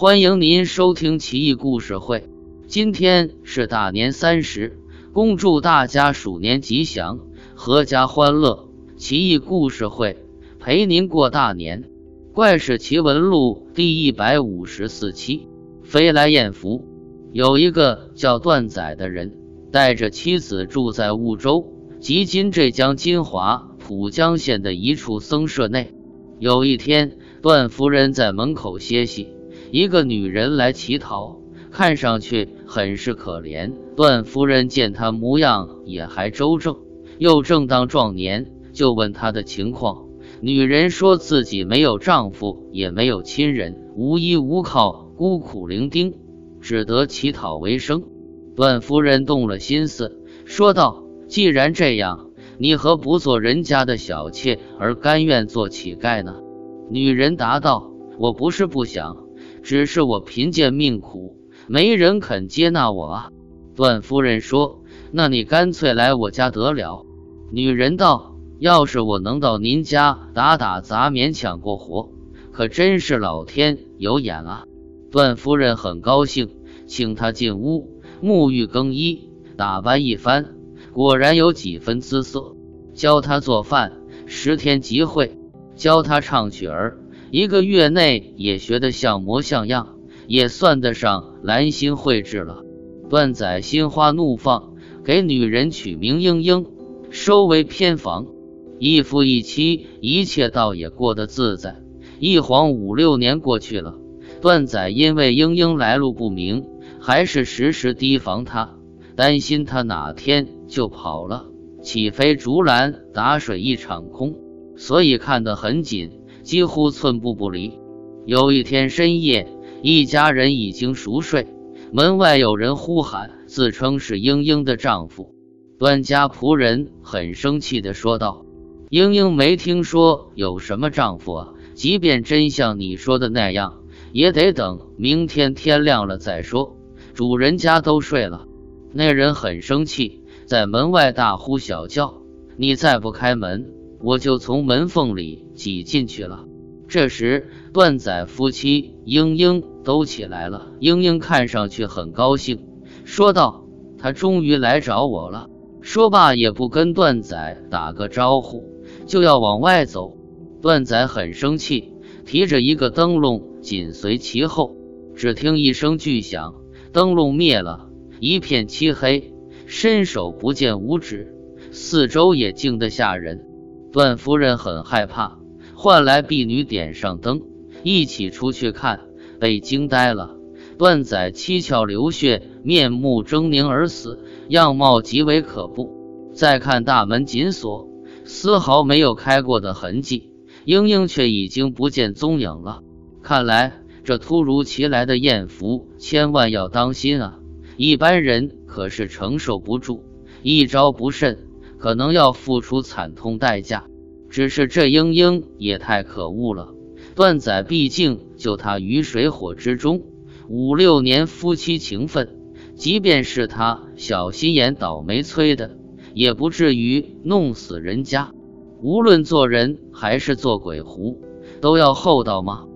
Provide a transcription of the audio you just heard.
欢迎您收听奇异故事会。今天是大年三十，恭祝大家鼠年吉祥，阖家欢乐。奇异故事会陪您过大年。怪事奇闻录第一百五十四期：飞来艳福。有一个叫段仔的人，带着妻子住在婺州（即今浙江金华浦江县）的一处僧舍内。有一天，段夫人在门口歇息。一个女人来乞讨，看上去很是可怜。段夫人见她模样也还周正，又正当壮年，就问她的情况。女人说自己没有丈夫，也没有亲人，无依无靠，孤苦伶仃，只得乞讨为生。段夫人动了心思，说道：“既然这样，你何不做人家的小妾，而甘愿做乞丐呢？”女人答道：“我不是不想。”只是我贫贱命苦，没人肯接纳我啊。段夫人说：“那你干脆来我家得了。”女人道：“要是我能到您家打打杂，勉强过活，可真是老天有眼啊！”段夫人很高兴，请她进屋沐浴更衣，打扮一番，果然有几分姿色，教她做饭，十天即会，教她唱曲儿。一个月内也学得像模像样，也算得上兰心蕙质了。段仔心花怒放，给女人取名莺莺，收为偏房，一夫一妻，一切倒也过得自在。一晃五六年过去了，段仔因为莺莺来路不明，还是时时提防她，担心她哪天就跑了，起飞竹篮打水一场空，所以看得很紧。几乎寸步不离。有一天深夜，一家人已经熟睡，门外有人呼喊，自称是英英的丈夫。段家仆人很生气地说道：“英英没听说有什么丈夫啊！即便真像你说的那样，也得等明天天亮了再说。主人家都睡了。”那人很生气，在门外大呼小叫：“你再不开门！”我就从门缝里挤进去了。这时，段仔夫妻英英都起来了。英英看上去很高兴，说道：“他终于来找我了。”说罢，也不跟段仔打个招呼，就要往外走。段仔很生气，提着一个灯笼紧随其后。只听一声巨响，灯笼灭了，一片漆黑，伸手不见五指，四周也静得吓人。段夫人很害怕，唤来婢女点上灯，一起出去看，被惊呆了。段仔七窍流血，面目狰狞而死，样貌极为可怖。再看大门紧锁，丝毫没有开过的痕迹，英英却已经不见踪影了。看来这突如其来的艳福，千万要当心啊！一般人可是承受不住，一招不慎。可能要付出惨痛代价，只是这英英也太可恶了。段仔毕竟救她于水火之中，五六年夫妻情分，即便是他小心眼倒霉催的，也不至于弄死人家。无论做人还是做鬼狐，都要厚道吗？